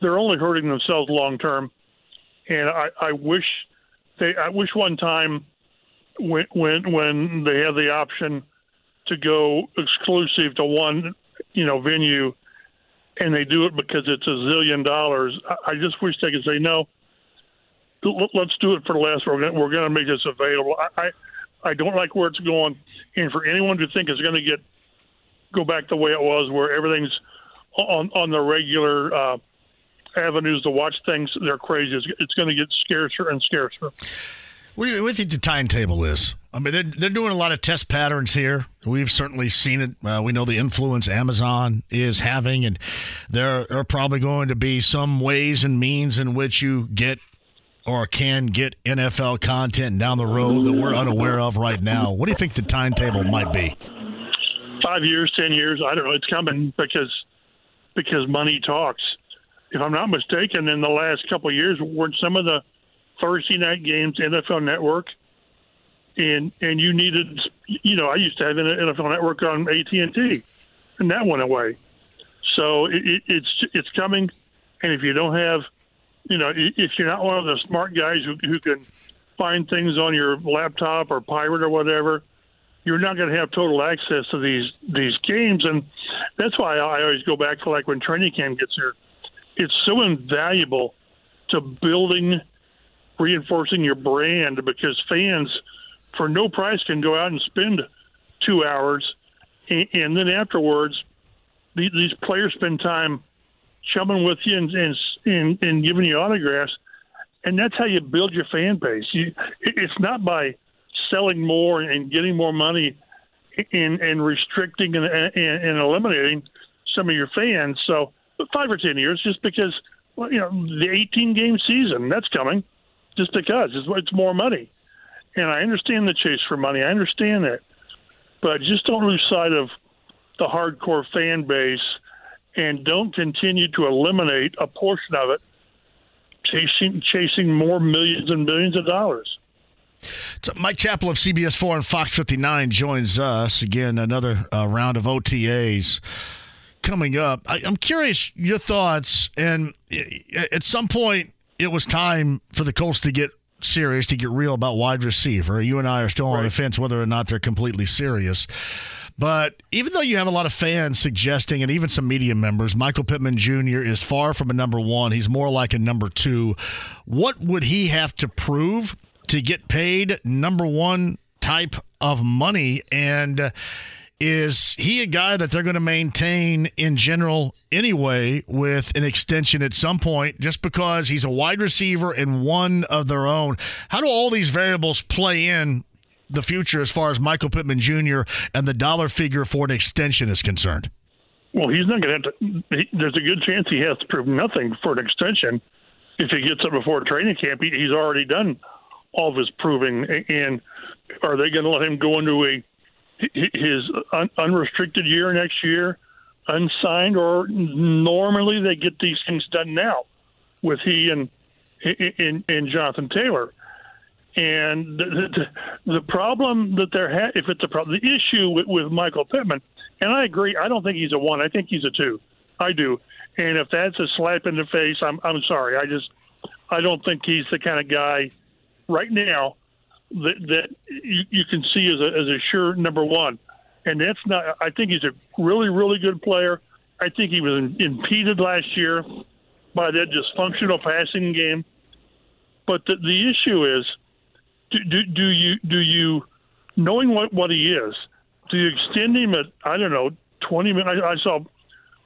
they're only hurting themselves long term. And I, I wish they I wish one time when when when they have the option to go exclusive to one you know venue and they do it because it's a zillion dollars. I just wish they could say no. Let's do it for less. We're going we're going to make this available. I, I I don't like where it's going, and for anyone to think it's going to get go back the way it was, where everything's on on the regular uh, avenues to watch things, they're crazy. It's, it's going to get scarcer and scarcer. What do you think the timetable is? I mean, they're, they're doing a lot of test patterns here. We've certainly seen it. Uh, we know the influence Amazon is having, and there are probably going to be some ways and means in which you get or can get NFL content down the road that we're unaware of right now. What do you think the timetable might be? Five years, ten years, I don't know. It's coming because because money talks if I'm not mistaken, in the last couple of years, weren't some of the Thursday night games NFL Network, and and you needed, you know, I used to have an NFL Network on AT and T, and that went away. So it, it, it's it's coming, and if you don't have, you know, if you're not one of the smart guys who who can find things on your laptop or pirate or whatever, you're not going to have total access to these these games, and that's why I always go back to like when training camp gets here it's so invaluable to building, reinforcing your brand because fans, for no price, can go out and spend two hours, and, and then afterwards, these, these players spend time chumming with you and, and and and giving you autographs, and that's how you build your fan base. You, it's not by selling more and getting more money and and restricting and, and, and eliminating some of your fans. So five or ten years, just because well, you know the 18 game season that's coming, just because it's, it's more money, and I understand the chase for money. I understand that, but just don't lose sight of the hardcore fan base, and don't continue to eliminate a portion of it, chasing chasing more millions and billions of dollars. So Mike Chappell of CBS 4 and Fox 59 joins us again. Another uh, round of OTAs coming up. I, am curious your thoughts. And at some point, it was time for the Colts to get serious, to get real about wide receiver. You and I are still right. on the fence whether or not they're completely serious. But even though you have a lot of fans suggesting, and even some media members, Michael Pittman Jr. is far from a number one. He's more like a number two. What would he have to prove to get paid number one type of money? And Is he a guy that they're going to maintain in general anyway with an extension at some point just because he's a wide receiver and one of their own? How do all these variables play in the future as far as Michael Pittman Jr. and the dollar figure for an extension is concerned? Well, he's not going to have to. He, there's a good chance he has to prove nothing for an extension. If he gets it before training camp, he, he's already done all of his proving. And are they going to let him go into a his un, unrestricted year next year, unsigned, or normally they get these things done now with he and and, and Jonathan Taylor. And the, the, the problem that they're ha- if it's a problem, the issue with, with Michael Pittman, and I agree, I don't think he's a one. I think he's a two. I do. And if that's a slap in the face, I'm I'm sorry. I just I don't think he's the kind of guy right now that, that you, you can see as a, as a sure number one. And that's not. I think he's a really, really good player. I think he was impeded last year by that dysfunctional passing game. But the, the issue is, do, do, do you do you knowing what what he is, do you extend him at I don't know twenty minutes? I, I saw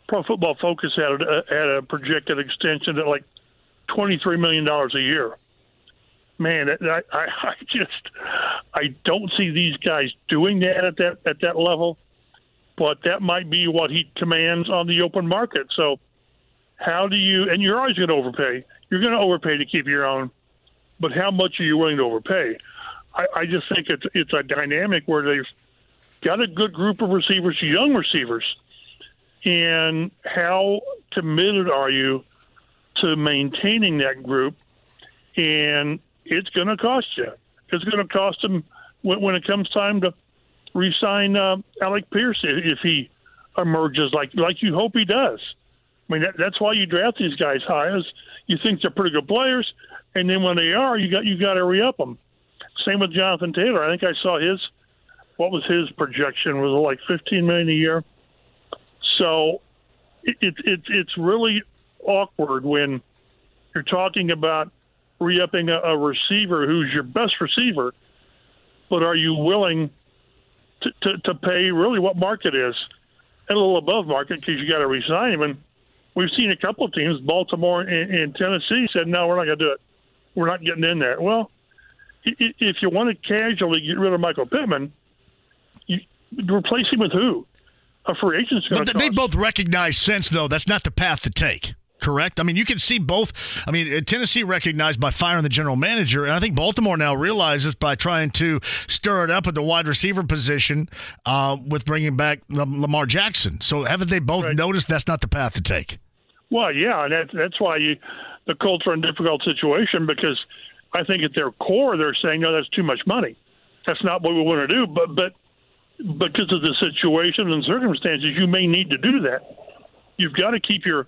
Pro Football Focus had a, had a projected extension at like twenty three million dollars a year man, I, I, just I don't see these guys doing that at that at that level. But that might be what he commands on the open market. So, how do you? And you're always going to overpay. You're going to overpay to keep your own. But how much are you willing to overpay? I, I just think it's it's a dynamic where they've got a good group of receivers, young receivers, and how committed are you to maintaining that group? And it's going to cost you. It's going to cost them when, when it comes time to re-sign uh, Alec Pierce if he emerges like like you hope he does. I mean that, that's why you draft these guys high is you think they're pretty good players, and then when they are, you got you got to re-up them. Same with Jonathan Taylor. I think I saw his what was his projection was like 15 million a year. So it, it, it it's really awkward when you're talking about re-upping a, a receiver who's your best receiver, but are you willing to, to, to pay really what market is and a little above market because you got to resign him? And we've seen a couple of teams, Baltimore and, and Tennessee, said no, we're not going to do it. We're not getting in there. Well, if you want to casually get rid of Michael Pittman, you replace him with who? A free agent. But they both recognize sense though that's not the path to take correct? I mean, you can see both. I mean, uh, Tennessee recognized by firing the general manager, and I think Baltimore now realizes by trying to stir it up at the wide receiver position uh, with bringing back Lamar Jackson. So, haven't they both right. noticed that's not the path to take? Well, yeah, and that, that's why you, the Colts are in a difficult situation because I think at their core they're saying, no, that's too much money. That's not what we want to do. But but because of the situation and circumstances, you may need to do that. You've got to keep your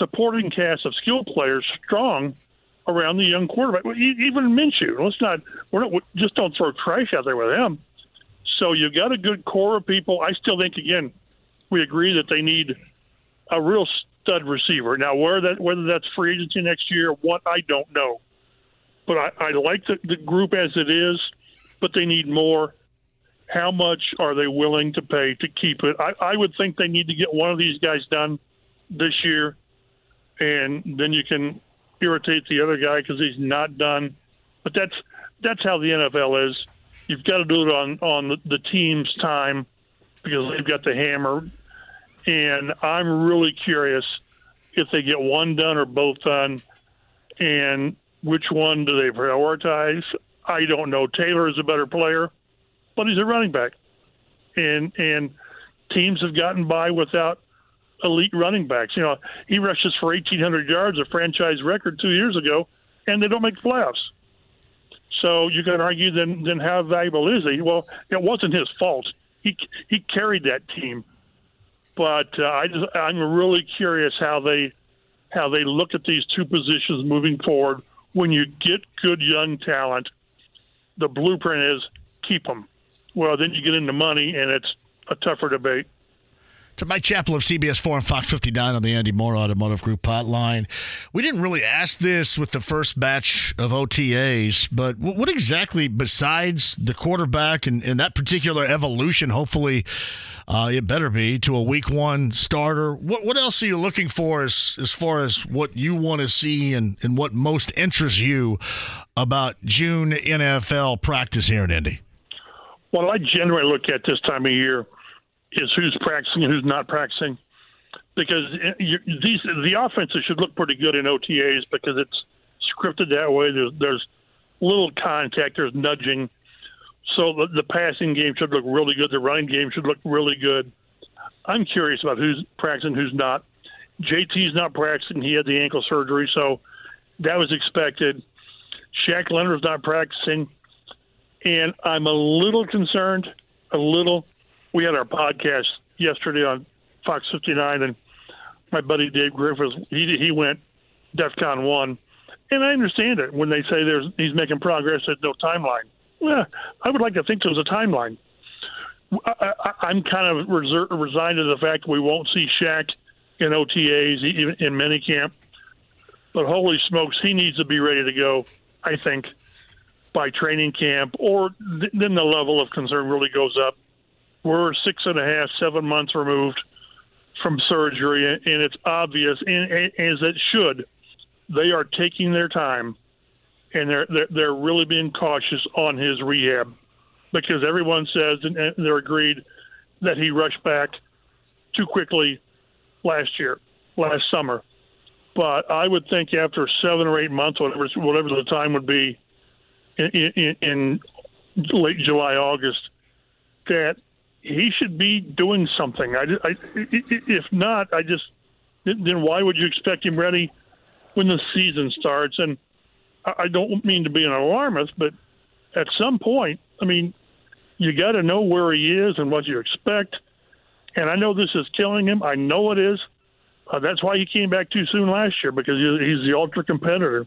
supporting cast of skilled players strong around the young quarterback. Even Minshew. Let's not. We're not. Just don't throw trash out there with him. So you've got a good core of people. I still think again, we agree that they need a real stud receiver. Now, where that whether that's free agency next year, what I don't know. But I, I like the, the group as it is, but they need more. How much are they willing to pay to keep it? I, I would think they need to get one of these guys done this year and then you can irritate the other guy because he's not done. But that's that's how the NFL is. You've got to do it on on the, the team's time because they've got the hammer. And I'm really curious if they get one done or both done, and which one do they prioritize? I don't know. Taylor is a better player, but he's a running back, and and teams have gotten by without elite running backs. You know, he rushes for 1,800 yards, a franchise record two years ago, and they don't make playoffs. So you can argue then then how valuable is he? Well, it wasn't his fault. He he carried that team, but uh, I just I'm really curious how they how they look at these two positions moving forward. When you get good young talent, the blueprint is keep them. Well, then you get into money, and it's a tougher debate. To Mike Chappell of CBS 4 and Fox 59 on the Andy Moore Automotive Group hotline. We didn't really ask this with the first batch of OTAs, but what exactly, besides the quarterback and, and that particular evolution, hopefully uh, it better be, to a week one starter, what, what else are you looking for as, as far as what you want to see and, and what most interests you about June NFL practice here in Indy? Well, I generally look at this time of year – is who's practicing and who's not practicing. Because these the offenses should look pretty good in OTAs because it's scripted that way. There's there's little contact, there's nudging, so the, the passing game should look really good. The running game should look really good. I'm curious about who's practicing, who's not. JT's not practicing; he had the ankle surgery, so that was expected. Shaq Leonard's not practicing, and I'm a little concerned, a little we had our podcast yesterday on Fox 59, and my buddy Dave Griffiths he he went DefCon one, and I understand it when they say there's he's making progress. There's no timeline. Well, I would like to think there's a timeline. I, am kind of reser- resigned to the fact we won't see Shaq in OTAs, even in minicamp. But holy smokes, he needs to be ready to go. I think by training camp, or th- then the level of concern really goes up we're six and a half, seven months removed from surgery, and it's obvious, and, as it should, they are taking their time, and they're, they're they're really being cautious on his rehab, because everyone says and they're agreed that he rushed back too quickly last year, last summer. But I would think after seven or eight months, whatever whatever the time would be, in, in, in late July, August, that he should be doing something. I, I, if not, I just then why would you expect him ready when the season starts? And I don't mean to be an alarmist, but at some point, I mean, you got to know where he is and what you expect. And I know this is killing him. I know it is. Uh, that's why he came back too soon last year because he's the ultra competitor.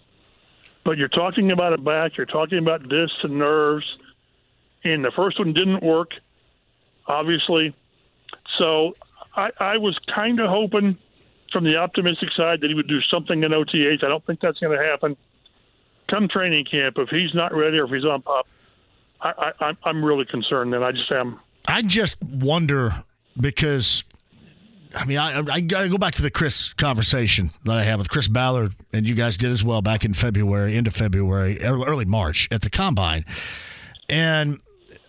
But you're talking about a back, you're talking about discs and nerves, and the first one didn't work obviously. So I, I was kind of hoping from the optimistic side that he would do something in OTAs. I don't think that's going to happen. Come training camp, if he's not ready or if he's on PUP, I, I, I'm really concerned. And I just am. I just wonder because I mean, I, I, go back to the Chris conversation that I had with Chris Ballard, and you guys did as well back in February, into February, early March at the combine. And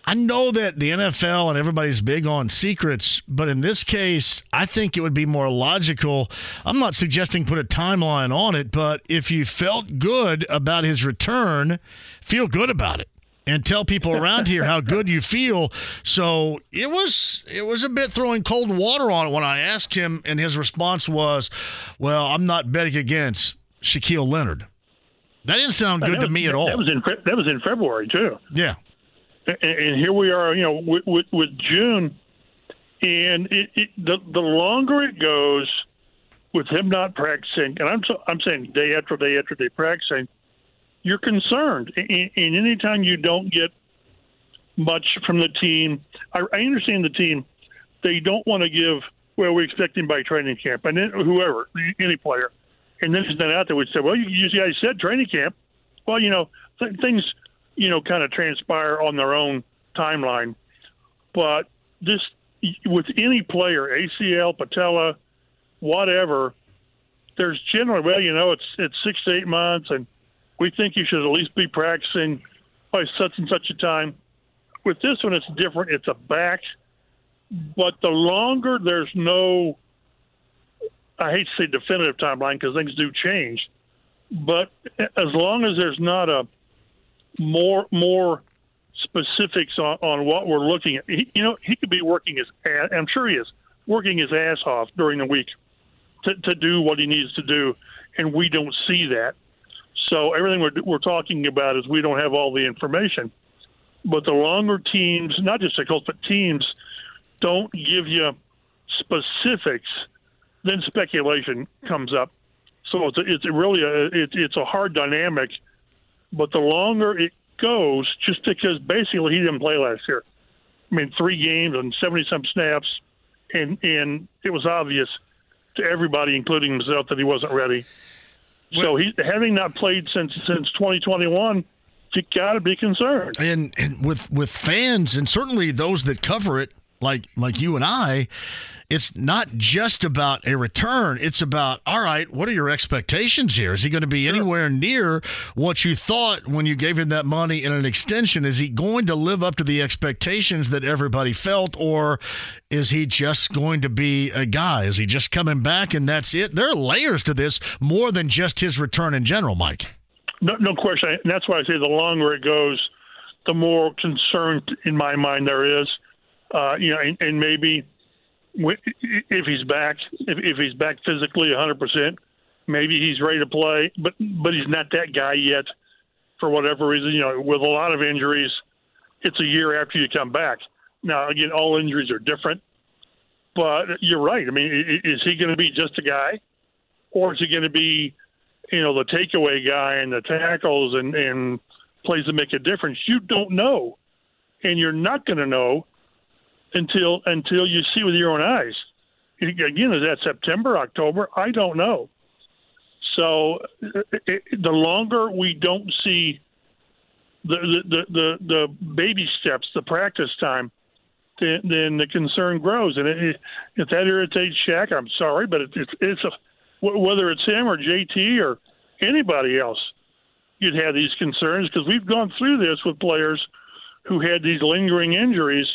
I know that the NFL and everybody's big on secrets, but in this case, I think it would be more logical. I'm not suggesting put a timeline on it, but if you felt good about his return, feel good about it and tell people around here how good you feel. So it was it was a bit throwing cold water on it when I asked him, and his response was, "Well, I'm not betting against Shaquille Leonard." That didn't sound good was, to me at all. That was in that was in February too. Yeah, and, and here we are, you know, with, with, with June, and it, it, the the longer it goes with him not practicing, and I'm I'm saying day after day after day practicing, you're concerned. And, and anytime you don't get much from the team, I, I understand the team. They don't want to give well, we expect him by training camp, and then whoever, any player, and then he's not out there. We say, well, you, you guys said training camp. Well, you know, th- things you know, kind of transpire on their own timeline. But this, with any player, ACL, patella, whatever, there's generally, well, you know, it's it's six to eight months, and we think you should at least be practicing by such and such a time. With this one, it's different. It's a back, but the longer there's no, I hate to say definitive timeline because things do change, but as long as there's not a more more specifics on, on what we're looking at. He, you know, he could be working his ass, I'm sure he is working his ass off during the week to, to do what he needs to do, and we don't see that. So everything we're, we're talking about is we don't have all the information. But the longer teams, not just the Colts, but teams, don't give you specifics, then speculation comes up. So it's it's really a it, it's a hard dynamic but the longer it goes, just because basically he didn't play last year. I mean, three games and 70 some snaps, and and it was obvious to everybody, including himself, that he wasn't ready. So he having not played since since 2021, you got to be concerned. And, and with with fans and certainly those that cover it, like like you and I, it's not just about a return. It's about, all right, what are your expectations here? Is he going to be anywhere near what you thought when you gave him that money in an extension? Is he going to live up to the expectations that everybody felt, or is he just going to be a guy? Is he just coming back and that's it? There are layers to this more than just his return in general, Mike. No, no question. And that's why I say the longer it goes, the more concerned in my mind there is. Uh, you know, and, and maybe if he's back, if, if he's back physically 100%, maybe he's ready to play, but but he's not that guy yet for whatever reason. You know, with a lot of injuries, it's a year after you come back. Now, again, all injuries are different, but you're right. I mean, is he going to be just a guy, or is he going to be, you know, the takeaway guy and the tackles and and plays to make a difference? You don't know, and you're not going to know until until you see with your own eyes. Again, is that September, October? I don't know. So it, the longer we don't see the the, the the baby steps, the practice time, then, then the concern grows. And it, if that irritates Shaq, I'm sorry, but it, it's it's a whether it's him or JT or anybody else, you'd have these concerns because we've gone through this with players who had these lingering injuries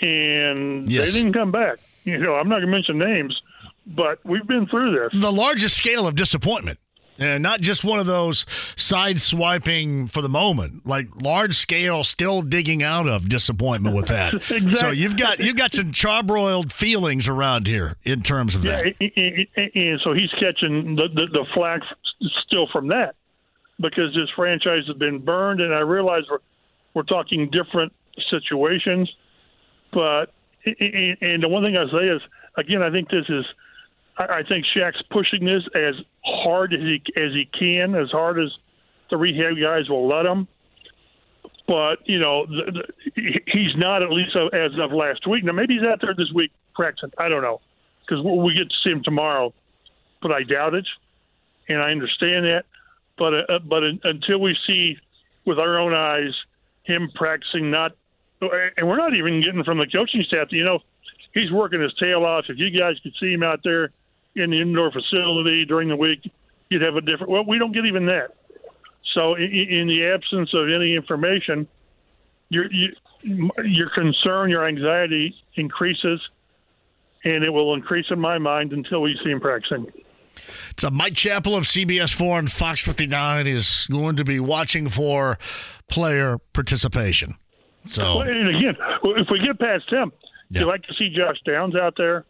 and yes. they didn't come back. You know, I'm not going to mention names, but we've been through this. The largest scale of disappointment. And not just one of those side swiping for the moment, like large scale, still digging out of disappointment with that. exactly. So you've got you've got some charbroiled feelings around here in terms of yeah, that. And so he's catching the, the, the flack still from that because this franchise has been burned, and I realize we're we're talking different situations but and the one thing I say is again, I think this is I think Shaq's pushing this as hard as he as he can, as hard as the rehab guys will let him. But you know, he's not at least as of last week. Now maybe he's out there this week practicing. I don't know because we get to see him tomorrow, but I doubt it, and I understand that. But uh, but until we see with our own eyes him practicing not and we're not even getting from the coaching staff. You know, he's working his tail off. If you guys could see him out there in the indoor facility during the week, you'd have a different. Well, we don't get even that. So, in, in the absence of any information, your you, your concern, your anxiety increases, and it will increase in my mind until we see him practicing. A Mike Chappell of CBS 4 and Fox 59 is going to be watching for player participation. So and again, if we get past him, yeah. you like to see Josh Downs out there,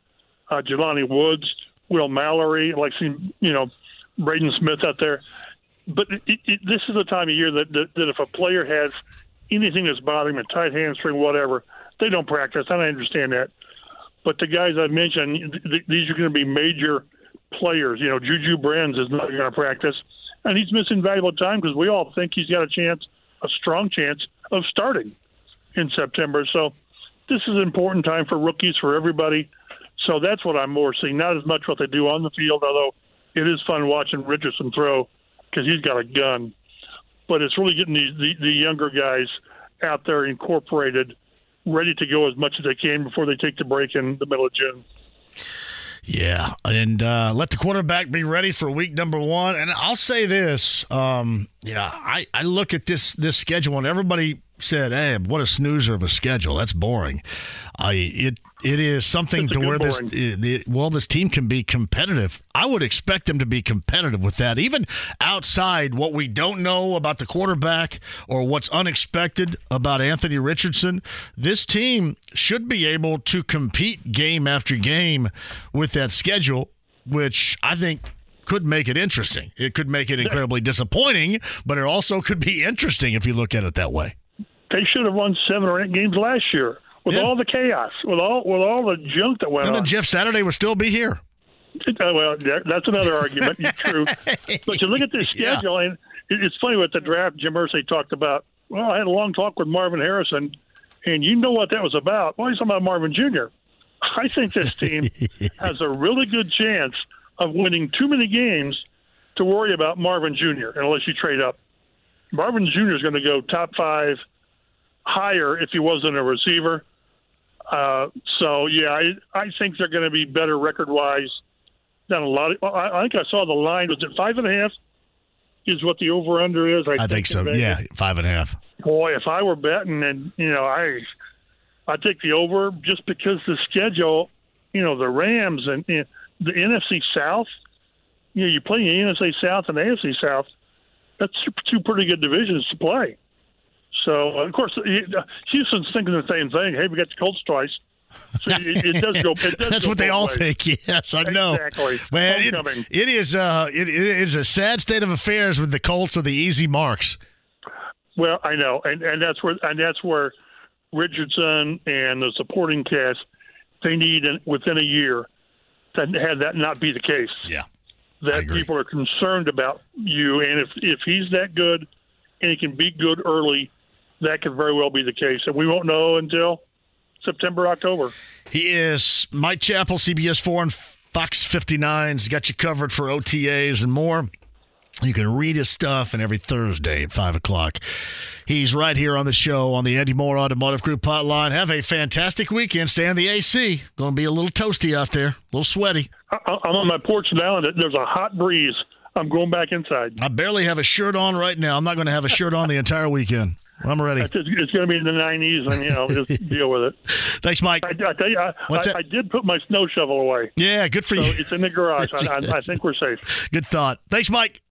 uh, Jelani Woods, Will Mallory, like see you know Braden Smith out there. But it, it, this is the time of year that, that that if a player has anything that's bothering them, a tight hamstring, whatever, they don't practice. And I understand that. But the guys I mentioned, th- these are going to be major players. You know, Juju Brents is not going to practice, and he's missing valuable time because we all think he's got a chance, a strong chance of starting in September. So this is an important time for rookies, for everybody. So that's what I'm more seeing, not as much what they do on the field, although it is fun watching Richardson throw because he's got a gun. But it's really getting these, the, the younger guys out there incorporated, ready to go as much as they can before they take the break in the middle of June. Yeah, and uh, let the quarterback be ready for week number one. And I'll say this, um, yeah, I, I look at this this schedule, and everybody said, "Hey, what a snoozer of a schedule. That's boring." I it it is something to where this the, well this team can be competitive. I would expect them to be competitive with that, even outside what we don't know about the quarterback or what's unexpected about Anthony Richardson. This team should be able to compete game after game with that schedule, which I think could make it interesting. It could make it incredibly disappointing, but it also could be interesting if you look at it that way. They should have won seven or eight games last year with yeah. all the chaos, with all with all the junk that went and on. And then Jeff Saturday would still be here. Uh, well, that's another argument. True, but you look at this schedule, yeah. and it's funny with the draft. Jim Irsay talked about. Well, I had a long talk with Marvin Harrison, and you know what that was about. Well, he's talking about Marvin Jr. I think this team has a really good chance of winning too many games to worry about Marvin Jr. unless you trade up. Marvin Jr. is going to go top five higher if he wasn't a receiver. Uh, so yeah, I I think they're going to be better record wise than a lot. Of, I, I think I saw the line was it five and a half is what the over under is. I, I think, think so. Yeah, five and a half. Boy, if I were betting, and you know, I I take the over just because the schedule, you know, the Rams and you the NFC South. You know, you're playing the NFC South and the AFC South. That's two pretty good divisions to play. So, of course, Houston's thinking the same thing. Hey, we got the Colts twice. So it, it, does go. It does That's go what they all ways. think. Yes, I know. Exactly. Man, it, it is. Uh, it, it is a sad state of affairs with the Colts of the easy marks. Well, I know, and and that's where and that's where Richardson and the supporting cast they need within a year to have that not be the case. Yeah, that people are concerned about you, and if if he's that good and he can be good early, that could very well be the case, and we won't know until September, October. He is Mike Chappell, CBS Four and Fox Fifty Nine. He's got you covered for OTAs and more. You can read his stuff, and every Thursday at 5 o'clock. He's right here on the show on the Andy Moore Automotive Group hotline. Have a fantastic weekend. Stay on the AC. Going to be a little toasty out there, a little sweaty. I, I'm on my porch now, and there's a hot breeze. I'm going back inside. I barely have a shirt on right now. I'm not going to have a shirt on the entire weekend. I'm ready. It's, it's going to be in the 90s, and you know, just deal with it. Thanks, Mike. I, I tell you, I, I, I, did put my snow shovel away. Yeah, good for so you. It's in the garage. I, I think we're safe. Good thought. Thanks, Mike.